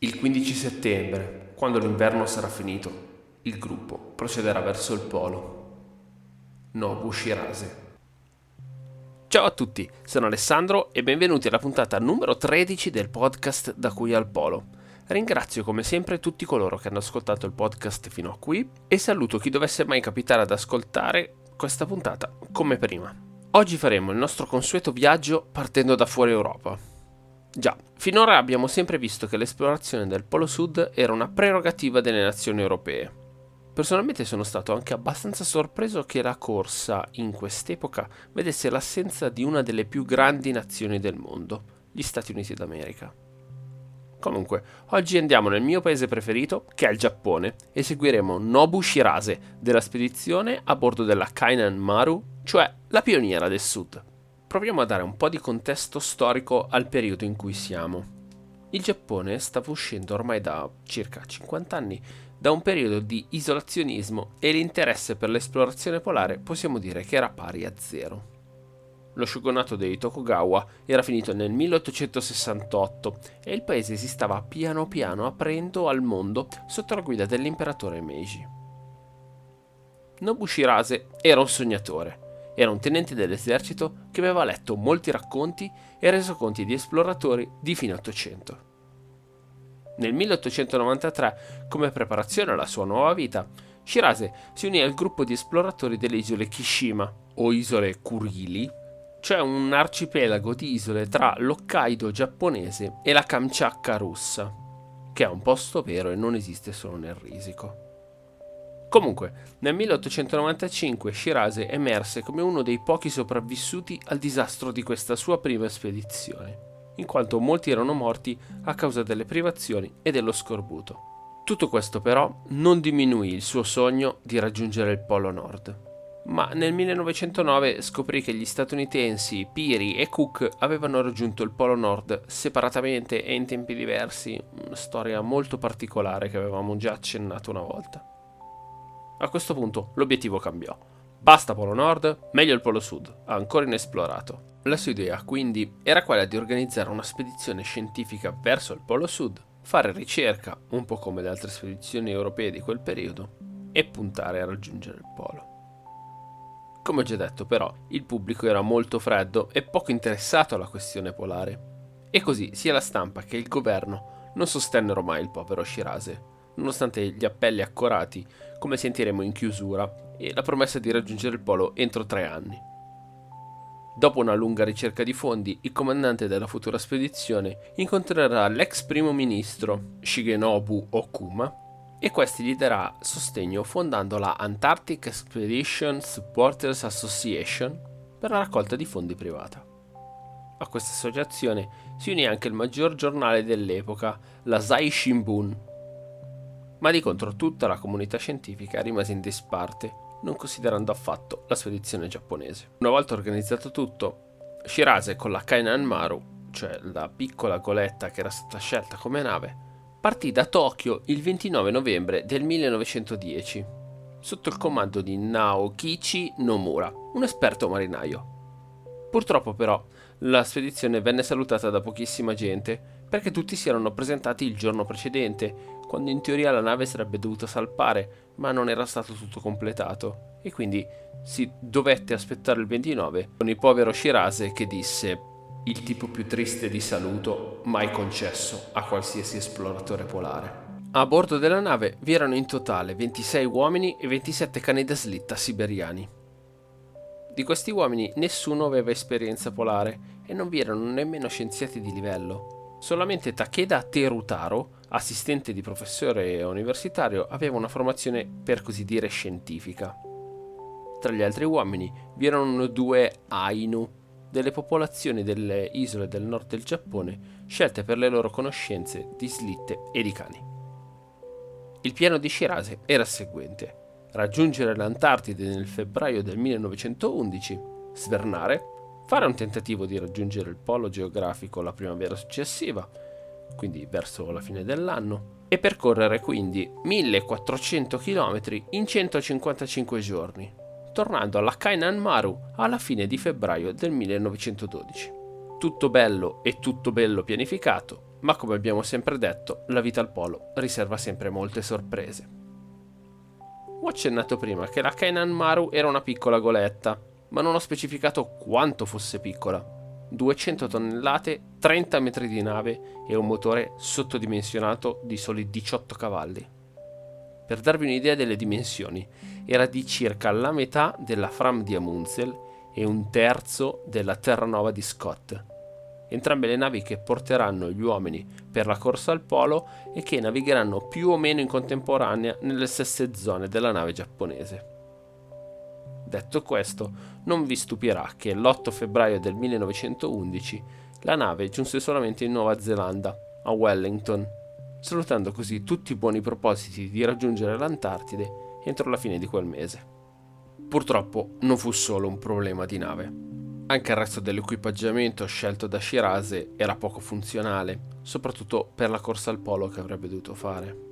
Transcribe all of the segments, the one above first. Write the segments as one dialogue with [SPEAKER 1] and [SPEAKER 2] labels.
[SPEAKER 1] Il 15 settembre, quando l'inverno sarà finito, il gruppo procederà verso il polo. Nobu Shirase. Ciao a tutti, sono Alessandro e benvenuti alla puntata numero 13 del podcast Da qui al polo. Ringrazio come sempre tutti coloro che hanno ascoltato il podcast fino a qui e saluto chi dovesse mai capitare ad ascoltare questa puntata come prima. Oggi faremo il nostro consueto viaggio partendo da fuori Europa. Già, finora abbiamo sempre visto che l'esplorazione del Polo Sud era una prerogativa delle nazioni europee. Personalmente sono stato anche abbastanza sorpreso che la corsa in quest'epoca vedesse l'assenza di una delle più grandi nazioni del mondo, gli Stati Uniti d'America. Comunque, oggi andiamo nel mio paese preferito, che è il Giappone, e seguiremo Nobu Shirase della spedizione a bordo della Kainan Maru, cioè la pioniera del sud proviamo a dare un po' di contesto storico al periodo in cui siamo. Il Giappone stava uscendo ormai da circa 50 anni da un periodo di isolazionismo e l'interesse per l'esplorazione polare possiamo dire che era pari a zero. Lo shogunato dei Tokugawa era finito nel 1868 e il paese si stava piano piano aprendo al mondo sotto la guida dell'imperatore Meiji. Nobushirase era un sognatore era un tenente dell'esercito che aveva letto molti racconti e resoconti di esploratori di fine Ottocento. Nel 1893, come preparazione alla sua nuova vita, Shirase si unì al gruppo di esploratori delle isole Kishima, o isole Kurili, cioè un arcipelago di isole tra l'Hokkaido giapponese e la Kamchatka russa, che è un posto vero e non esiste solo nel risico. Comunque, nel 1895 Shirase emerse come uno dei pochi sopravvissuti al disastro di questa sua prima spedizione, in quanto molti erano morti a causa delle privazioni e dello scorbuto. Tutto questo però non diminuì il suo sogno di raggiungere il Polo Nord. Ma nel 1909 scoprì che gli statunitensi Peary e Cook avevano raggiunto il Polo Nord separatamente e in tempi diversi, una storia molto particolare che avevamo già accennato una volta. A questo punto l'obiettivo cambiò. Basta Polo Nord, meglio il Polo Sud, ancora inesplorato. La sua idea, quindi, era quella di organizzare una spedizione scientifica verso il Polo Sud, fare ricerca, un po' come le altre spedizioni europee di quel periodo, e puntare a raggiungere il Polo. Come ho già detto, però, il pubblico era molto freddo e poco interessato alla questione polare. E così sia la stampa che il governo non sostennero mai il povero Shirase, nonostante gli appelli accorati, come sentiremo in chiusura, e la promessa di raggiungere il polo entro tre anni. Dopo una lunga ricerca di fondi, il comandante della futura spedizione incontrerà l'ex primo ministro Shigenobu Okuma e questi gli darà sostegno fondando la Antarctic Expedition Supporters Association per la raccolta di fondi privata. A questa associazione si unì anche il maggior giornale dell'epoca, la Zai Shimbun, ma di contro tutta la comunità scientifica rimase in disparte, non considerando affatto la spedizione giapponese. Una volta organizzato tutto, Shirase con la Kainan Maru, cioè la piccola goletta che era stata scelta come nave, partì da Tokyo il 29 novembre del 1910, sotto il comando di Naokichi Nomura, un esperto marinaio. Purtroppo però la spedizione venne salutata da pochissima gente perché tutti si erano presentati il giorno precedente quando in teoria la nave sarebbe dovuta salpare, ma non era stato tutto completato, e quindi si dovette aspettare il 29 con il povero Shirase che disse il tipo più triste di saluto mai concesso a qualsiasi esploratore polare. A bordo della nave vi erano in totale 26 uomini e 27 cani da slitta siberiani. Di questi uomini nessuno aveva esperienza polare e non vi erano nemmeno scienziati di livello. Solamente Takeda Terutaro assistente di professore universitario, aveva una formazione per così dire scientifica. Tra gli altri uomini vi erano due Ainu, delle popolazioni delle isole del nord del Giappone, scelte per le loro conoscenze di slitte e di cani. Il piano di Shirase era il seguente: raggiungere l'Antartide nel febbraio del 1911, svernare, fare un tentativo di raggiungere il polo geografico la primavera successiva, quindi verso la fine dell'anno, e percorrere quindi 1400 km in 155 giorni, tornando alla Kainan Maru alla fine di febbraio del 1912. Tutto bello e tutto bello pianificato, ma come abbiamo sempre detto, la vita al polo riserva sempre molte sorprese. Ho accennato prima che la Kainan Maru era una piccola goletta, ma non ho specificato quanto fosse piccola. 200 tonnellate, 30 metri di nave e un motore sottodimensionato di soli 18 cavalli. Per darvi un'idea delle dimensioni, era di circa la metà della Fram di Amundsen e un terzo della Terranova di Scott, entrambe le navi che porteranno gli uomini per la corsa al polo e che navigheranno più o meno in contemporanea nelle stesse zone della nave giapponese. Detto questo, non vi stupirà che l'8 febbraio del 1911 la nave giunse solamente in Nuova Zelanda, a Wellington, salutando così tutti i buoni propositi di raggiungere l'Antartide entro la fine di quel mese. Purtroppo non fu solo un problema di nave. Anche il resto dell'equipaggiamento scelto da Shirase era poco funzionale, soprattutto per la corsa al polo che avrebbe dovuto fare.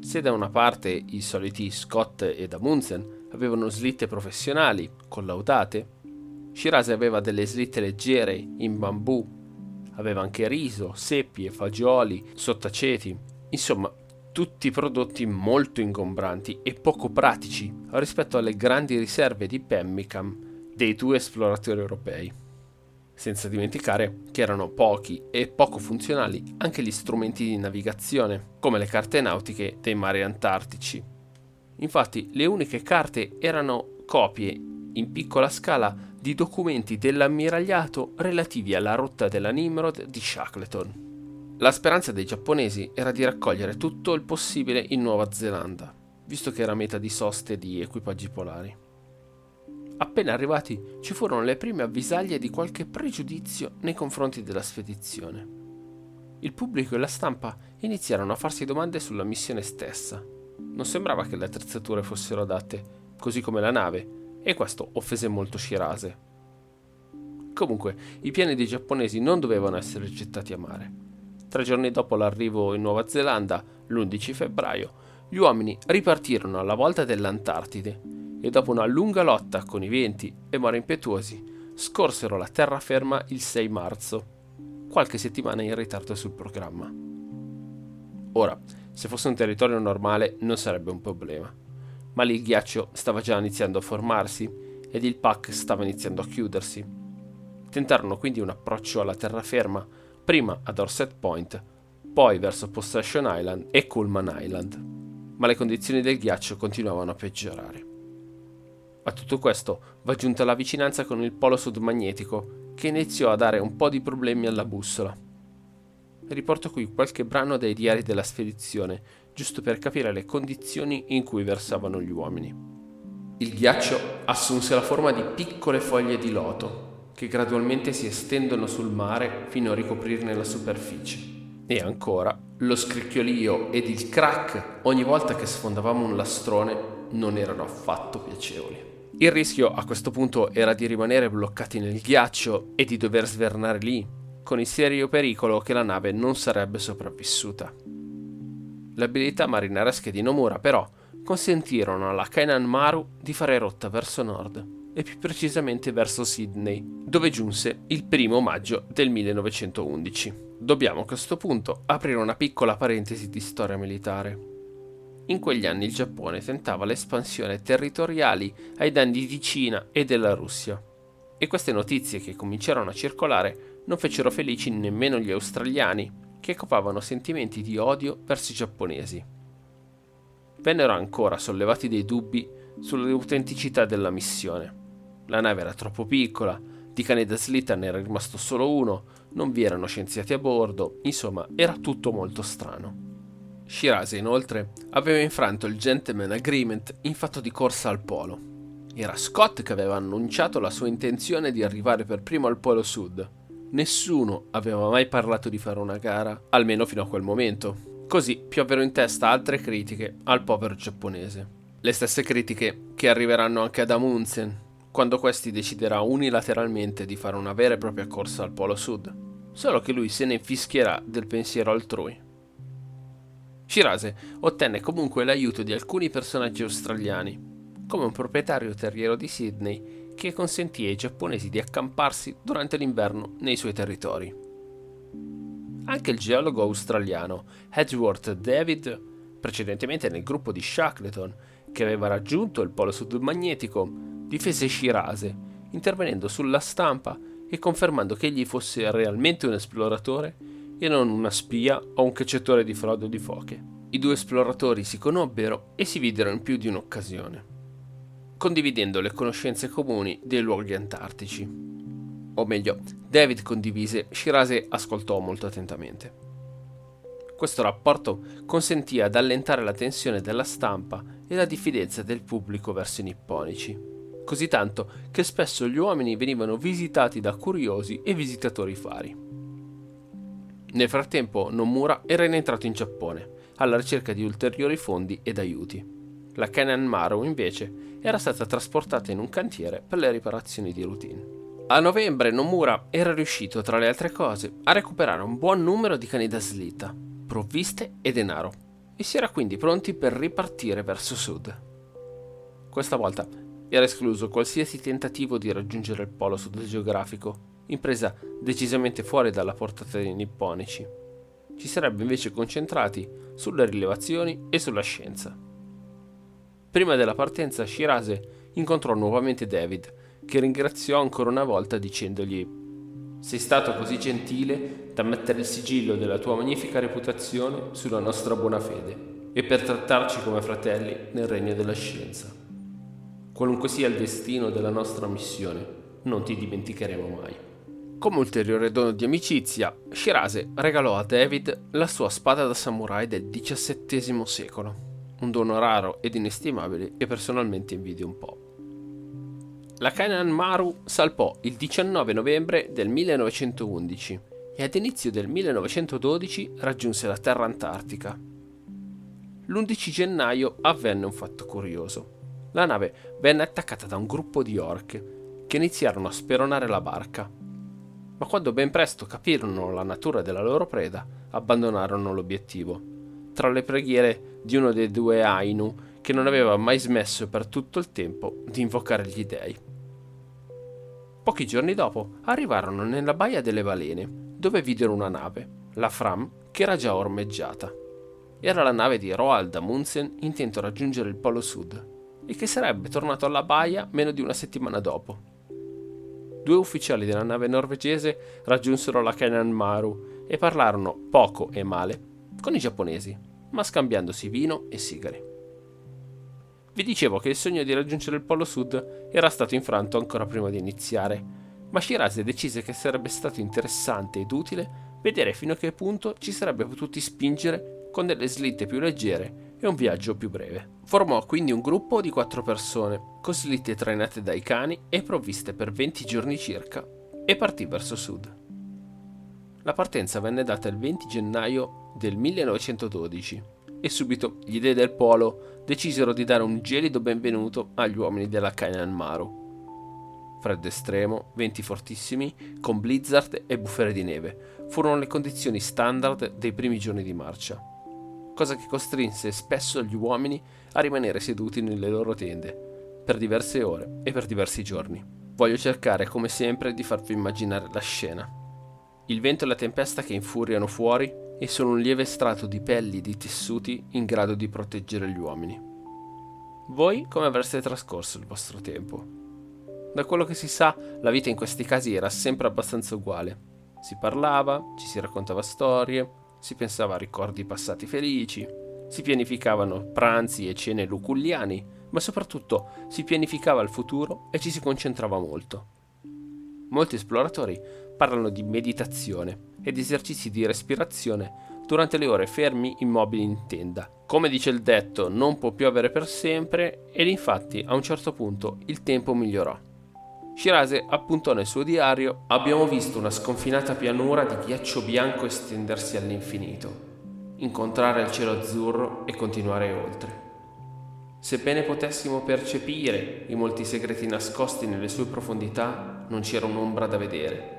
[SPEAKER 1] Se da una parte i soliti Scott ed Amundsen avevano slitte professionali, collaudate, Shirase aveva delle slitte leggere in bambù, aveva anche riso, seppie, fagioli, sottaceti, insomma tutti prodotti molto ingombranti e poco pratici rispetto alle grandi riserve di Pemmicam dei due esploratori europei. Senza dimenticare che erano pochi e poco funzionali anche gli strumenti di navigazione, come le carte nautiche dei mari antartici. Infatti le uniche carte erano copie in piccola scala di documenti dell'ammiragliato relativi alla rotta della Nimrod di Shackleton. La speranza dei giapponesi era di raccogliere tutto il possibile in Nuova Zelanda, visto che era meta di soste di equipaggi polari. Appena arrivati ci furono le prime avvisaglie di qualche pregiudizio nei confronti della spedizione. Il pubblico e la stampa iniziarono a farsi domande sulla missione stessa. Non sembrava che le attrezzature fossero adatte, così come la nave, e questo offese molto Shirase. Comunque, i piani dei giapponesi non dovevano essere gettati a mare. Tre giorni dopo l'arrivo in Nuova Zelanda, l'11 febbraio, gli uomini ripartirono alla volta dell'Antartide e dopo una lunga lotta con i venti e mari impetuosi, scorsero la terraferma il 6 marzo, qualche settimana in ritardo sul programma. Ora, se fosse un territorio normale non sarebbe un problema, ma lì il ghiaccio stava già iniziando a formarsi ed il pack stava iniziando a chiudersi. Tentarono quindi un approccio alla terraferma, prima a Dorset Point, poi verso Possession Island e Coolman Island, ma le condizioni del ghiaccio continuavano a peggiorare. A tutto questo va aggiunta la vicinanza con il polo sud magnetico, che iniziò a dare un po' di problemi alla bussola. Riporto qui qualche brano dai diari della spedizione, giusto per capire le condizioni in cui versavano gli uomini. Il ghiaccio assunse la forma di piccole foglie di loto, che gradualmente si estendono sul mare fino a ricoprirne la superficie. E ancora, lo scricchiolio ed il crack ogni volta che sfondavamo un lastrone non erano affatto piacevoli. Il rischio a questo punto era di rimanere bloccati nel ghiaccio e di dover svernare lì, con il serio pericolo che la nave non sarebbe sopravvissuta. Le abilità marinaresche di Nomura però consentirono alla Kainan Maru di fare rotta verso nord e più precisamente verso Sydney, dove giunse il primo maggio del 1911. Dobbiamo a questo punto aprire una piccola parentesi di storia militare. In quegli anni il Giappone tentava l'espansione territoriali ai danni di Cina e della Russia. E queste notizie che cominciarono a circolare non fecero felici nemmeno gli australiani, che copavano sentimenti di odio verso i giapponesi. Vennero ancora sollevati dei dubbi sull'autenticità della missione. La nave era troppo piccola, di cane da slitta ne era rimasto solo uno, non vi erano scienziati a bordo, insomma era tutto molto strano. Shirase inoltre aveva infranto il Gentleman Agreement in fatto di corsa al polo. Era Scott che aveva annunciato la sua intenzione di arrivare per primo al polo sud. Nessuno aveva mai parlato di fare una gara, almeno fino a quel momento. Così piovvero in testa altre critiche al povero giapponese. Le stesse critiche che arriveranno anche ad Amundsen, quando questi deciderà unilateralmente di fare una vera e propria corsa al polo sud. Solo che lui se ne infischierà del pensiero altrui. Shirase ottenne comunque l'aiuto di alcuni personaggi australiani, come un proprietario terriero di Sydney che consentì ai giapponesi di accamparsi durante l'inverno nei suoi territori. anche il geologo australiano Edgeworth David, precedentemente nel gruppo di Shackleton, che aveva raggiunto il polo sud magnetico, difese Shirase, intervenendo sulla stampa e confermando che egli fosse realmente un esploratore e non una spia o un cacciatore di frodo di foche. I due esploratori si conobbero e si videro in più di un'occasione, condividendo le conoscenze comuni dei luoghi antartici. O meglio, David condivise, Shirase ascoltò molto attentamente. Questo rapporto consentì ad allentare la tensione della stampa e la diffidenza del pubblico verso i nipponici, così tanto che spesso gli uomini venivano visitati da curiosi e visitatori fari. Nel frattempo Nomura era in entrato in Giappone, alla ricerca di ulteriori fondi ed aiuti. La Canon Maru, invece, era stata trasportata in un cantiere per le riparazioni di routine. A novembre Nomura era riuscito, tra le altre cose, a recuperare un buon numero di cani da slitta, provviste e denaro, e si era quindi pronti per ripartire verso sud. Questa volta era escluso qualsiasi tentativo di raggiungere il polo sud geografico impresa decisamente fuori dalla portata dei nipponici. Ci sarebbe invece concentrati sulle rilevazioni e sulla scienza. Prima della partenza Shirase incontrò nuovamente David, che ringraziò ancora una volta dicendogli sei stato così gentile da mettere il sigillo della tua magnifica reputazione sulla nostra buona fede e per trattarci come fratelli nel regno della scienza. Qualunque sia il destino della nostra missione, non ti dimenticheremo mai. Come ulteriore dono di amicizia, Shirase regalò a David la sua spada da samurai del XVII secolo, un dono raro ed inestimabile e personalmente invidio un po'. La Kanan Maru salpò il 19 novembre del 1911 e ad inizio del 1912 raggiunse la terra antartica. L'11 gennaio avvenne un fatto curioso. La nave venne attaccata da un gruppo di orche che iniziarono a speronare la barca ma quando ben presto capirono la natura della loro preda, abbandonarono l'obiettivo. Tra le preghiere di uno dei due Ainu, che non aveva mai smesso per tutto il tempo di invocare gli dei. Pochi giorni dopo arrivarono nella baia delle balene, dove videro una nave, la Fram, che era già ormeggiata. Era la nave di Roald Amundsen intento a raggiungere il Polo Sud e che sarebbe tornato alla baia meno di una settimana dopo due ufficiali della nave norvegese raggiunsero la Kenan Maru e parlarono poco e male con i giapponesi, ma scambiandosi vino e sigari. Vi dicevo che il sogno di raggiungere il Polo Sud era stato infranto ancora prima di iniziare, ma Shirase decise che sarebbe stato interessante ed utile vedere fino a che punto ci sarebbe potuti spingere con delle slitte più leggere e un viaggio più breve. Formò quindi un gruppo di quattro persone, con slitte trainate dai cani e provviste per 20 giorni circa, e partì verso sud. La partenza venne data il 20 gennaio del 1912 e subito gli dei del polo decisero di dare un gelido benvenuto agli uomini della Kainan Maru. Freddo estremo, venti fortissimi, con blizzard e bufere di neve furono le condizioni standard dei primi giorni di marcia cosa che costrinse spesso gli uomini a rimanere seduti nelle loro tende, per diverse ore e per diversi giorni. Voglio cercare, come sempre, di farvi immaginare la scena. Il vento e la tempesta che infuriano fuori e sono un lieve strato di pelli e di tessuti in grado di proteggere gli uomini. Voi come avreste trascorso il vostro tempo? Da quello che si sa, la vita in questi casi era sempre abbastanza uguale. Si parlava, ci si raccontava storie, si pensava a ricordi passati felici, si pianificavano pranzi e cene luculliani, ma soprattutto si pianificava il futuro e ci si concentrava molto. Molti esploratori parlano di meditazione e di esercizi di respirazione durante le ore fermi immobili in tenda. Come dice il detto, non può piovere per sempre ed infatti a un certo punto il tempo migliorò. Shirase appuntò nel suo diario Abbiamo visto una sconfinata pianura di ghiaccio bianco estendersi all'infinito, incontrare il cielo azzurro e continuare oltre. Sebbene potessimo percepire i molti segreti nascosti nelle sue profondità, non c'era un'ombra da vedere.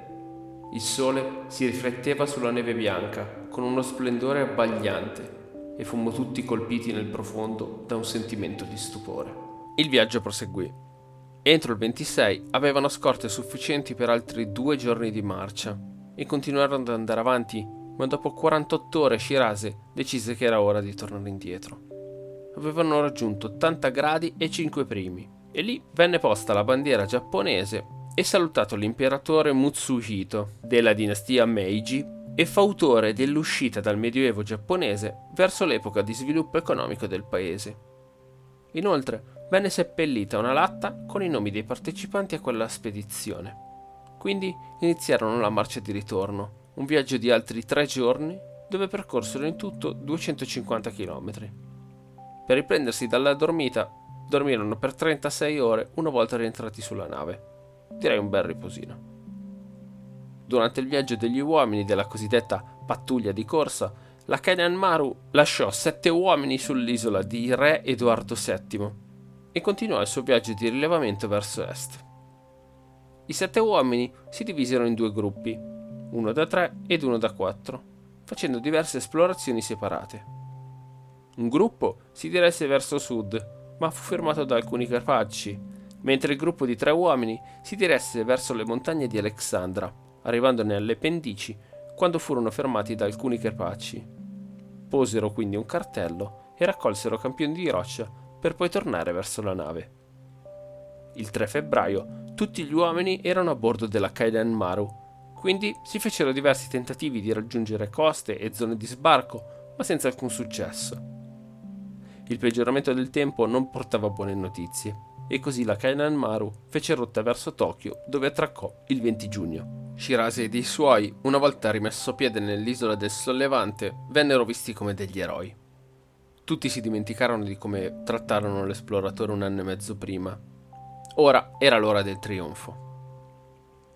[SPEAKER 1] Il sole si rifletteva sulla neve bianca con uno splendore abbagliante e fummo tutti colpiti nel profondo da un sentimento di stupore. Il viaggio proseguì. Entro il 26 avevano scorte sufficienti per altri due giorni di marcia e continuarono ad andare avanti ma dopo 48 ore Shirase decise che era ora di tornare indietro. Avevano raggiunto 80 gradi e 5 primi, e lì venne posta la bandiera giapponese e salutato l'imperatore Mutsuhito della dinastia Meiji e fautore dell'uscita dal medioevo giapponese verso l'epoca di sviluppo economico del paese. Inoltre venne seppellita una latta con i nomi dei partecipanti a quella spedizione. Quindi iniziarono la marcia di ritorno, un viaggio di altri tre giorni dove percorsero in tutto 250 km. Per riprendersi dalla dormita, dormirono per 36 ore una volta rientrati sulla nave. Direi un bel riposino. Durante il viaggio degli uomini della cosiddetta pattuglia di corsa, la Kenyan Maru lasciò sette uomini sull'isola di Re Edoardo VII e continuò il suo viaggio di rilevamento verso est. I sette uomini si divisero in due gruppi, uno da 3 ed uno da 4, facendo diverse esplorazioni separate. Un gruppo si diresse verso sud, ma fu fermato da alcuni carpacci, mentre il gruppo di tre uomini si diresse verso le montagne di Alexandra, arrivandone alle pendici quando furono fermati da alcuni carpacci. Posero quindi un cartello e raccolsero campioni di roccia per poi tornare verso la nave. Il 3 febbraio tutti gli uomini erano a bordo della Kaiden Maru quindi si fecero diversi tentativi di raggiungere coste e zone di sbarco, ma senza alcun successo. Il peggioramento del tempo non portava buone notizie, e così la Kainan Maru fece rotta verso Tokyo, dove attraccò il 20 giugno. Shirase ed i suoi, una volta rimesso piede nell'isola del Sollevante, vennero visti come degli eroi. Tutti si dimenticarono di come trattarono l'esploratore un anno e mezzo prima. Ora era l'ora del trionfo.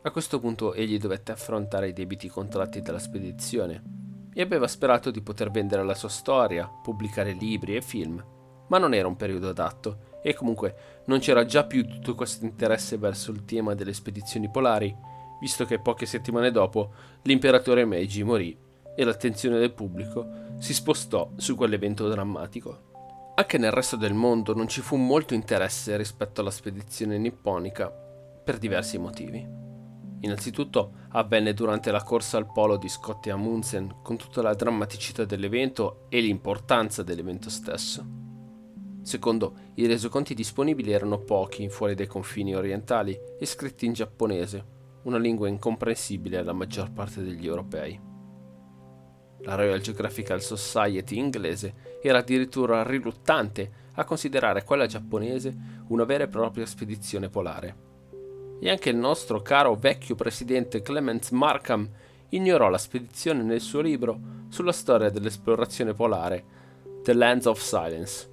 [SPEAKER 1] A questo punto egli dovette affrontare i debiti contratti dalla spedizione e aveva sperato di poter vendere la sua storia, pubblicare libri e film, ma non era un periodo adatto e comunque non c'era già più tutto questo interesse verso il tema delle spedizioni polari, visto che poche settimane dopo l'imperatore Meiji morì e l'attenzione del pubblico si spostò su quell'evento drammatico. Anche nel resto del mondo non ci fu molto interesse rispetto alla spedizione nipponica per diversi motivi. Innanzitutto avvenne durante la corsa al polo di Scott e Amundsen con tutta la drammaticità dell'evento e l'importanza dell'evento stesso. Secondo, i resoconti disponibili erano pochi fuori dai confini orientali e scritti in giapponese, una lingua incomprensibile alla maggior parte degli europei. La Royal Geographical Society inglese era addirittura riluttante a considerare quella giapponese una vera e propria spedizione polare e anche il nostro caro vecchio presidente Clemens Markham ignorò la spedizione nel suo libro sulla storia dell'esplorazione polare, The Lands of Silence.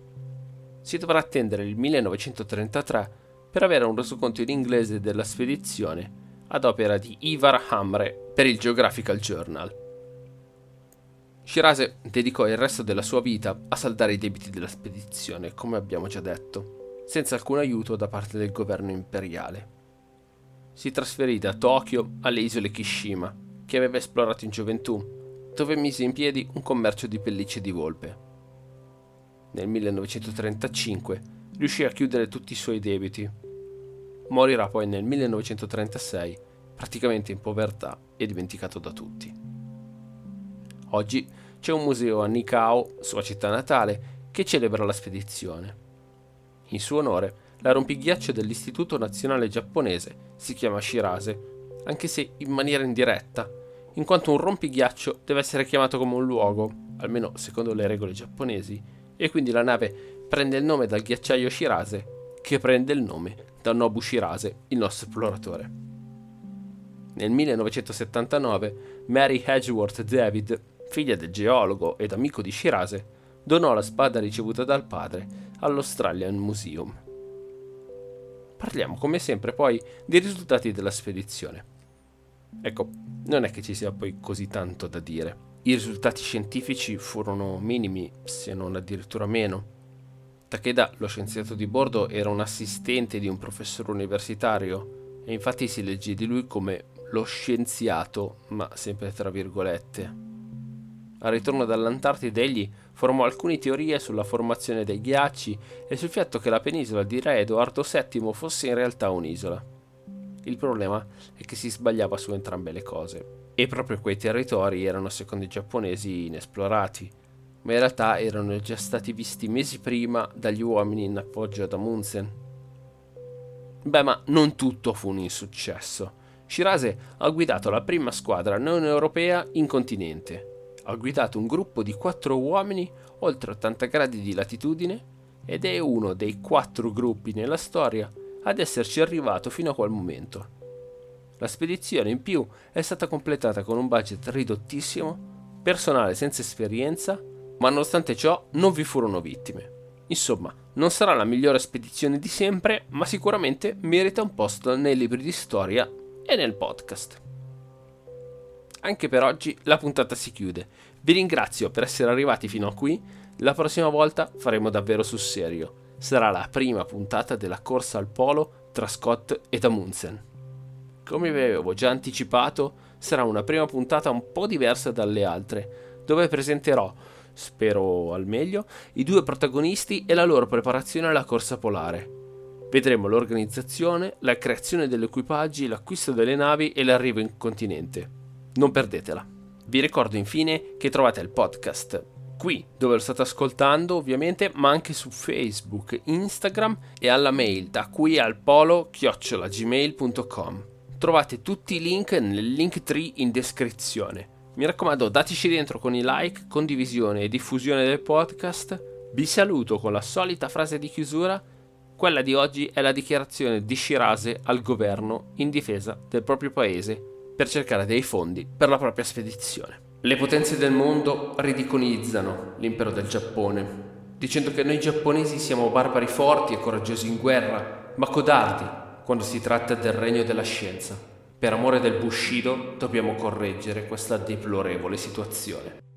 [SPEAKER 1] Si dovrà attendere il 1933 per avere un resoconto in inglese della spedizione ad opera di Ivar Hamre per il Geographical Journal. Shirase dedicò il resto della sua vita a saldare i debiti della spedizione, come abbiamo già detto, senza alcun aiuto da parte del governo imperiale si trasferì da Tokyo alle isole Kishima, che aveva esplorato in gioventù, dove mise in piedi un commercio di pellicce di volpe. Nel 1935 riuscì a chiudere tutti i suoi debiti. Morirà poi nel 1936, praticamente in povertà e dimenticato da tutti. Oggi c'è un museo a Nikao, sua città natale, che celebra la spedizione. In suo onore la rompighiaccio dell'Istituto Nazionale Giapponese si chiama Shirase, anche se in maniera indiretta, in quanto un rompighiaccio deve essere chiamato come un luogo, almeno secondo le regole giapponesi, e quindi la nave prende il nome dal ghiacciaio Shirase, che prende il nome da Nobu Shirase, il nostro esploratore. Nel 1979 Mary Hedgeworth David, figlia del geologo ed amico di Shirase, donò la spada ricevuta dal padre all'Australian Museum. Parliamo come sempre poi dei risultati della spedizione. Ecco, non è che ci sia poi così tanto da dire. I risultati scientifici furono minimi, se non addirittura meno. Takeda, lo scienziato di bordo, era un assistente di un professore universitario e infatti si legge di lui come lo scienziato, ma sempre tra virgolette. Al ritorno dall'Antartide egli formò alcune teorie sulla formazione dei ghiacci e sul fatto che la penisola di Re Edoardo VII fosse in realtà un'isola. Il problema è che si sbagliava su entrambe le cose. E proprio quei territori erano secondo i giapponesi inesplorati, ma in realtà erano già stati visti mesi prima dagli uomini in appoggio ad Amundsen. Beh, ma non tutto fu un insuccesso. Shirase ha guidato la prima squadra non europea in continente. Ha guidato un gruppo di quattro uomini oltre 80 gradi di latitudine ed è uno dei quattro gruppi nella storia ad esserci arrivato fino a quel momento. La spedizione in più è stata completata con un budget ridottissimo, personale senza esperienza, ma nonostante ciò non vi furono vittime. Insomma, non sarà la migliore spedizione di sempre, ma sicuramente merita un posto nei libri di storia e nel podcast. Anche per oggi la puntata si chiude. Vi ringrazio per essere arrivati fino a qui. La prossima volta faremo davvero sul serio. Sarà la prima puntata della corsa al polo tra Scott ed Amundsen. Come vi avevo già anticipato, sarà una prima puntata un po' diversa dalle altre, dove presenterò spero al meglio, i due protagonisti e la loro preparazione alla corsa polare. Vedremo l'organizzazione, la creazione degli equipaggi, l'acquisto delle navi e l'arrivo in continente. Non perdetela. Vi ricordo infine che trovate il podcast qui dove lo state ascoltando ovviamente ma anche su Facebook, Instagram e alla mail da qui al polo chiocciolagmail.com trovate tutti i link nel link tree in descrizione mi raccomando, dateci dentro con i like, condivisione e diffusione del podcast. Vi saluto con la solita frase di chiusura. Quella di oggi è la dichiarazione di Shirase al governo in difesa del proprio paese per cercare dei fondi per la propria spedizione. Le potenze del mondo ridicolizzano l'impero del Giappone, dicendo che noi giapponesi siamo barbari forti e coraggiosi in guerra, ma codardi quando si tratta del regno della scienza. Per amore del Bushido dobbiamo correggere questa deplorevole situazione.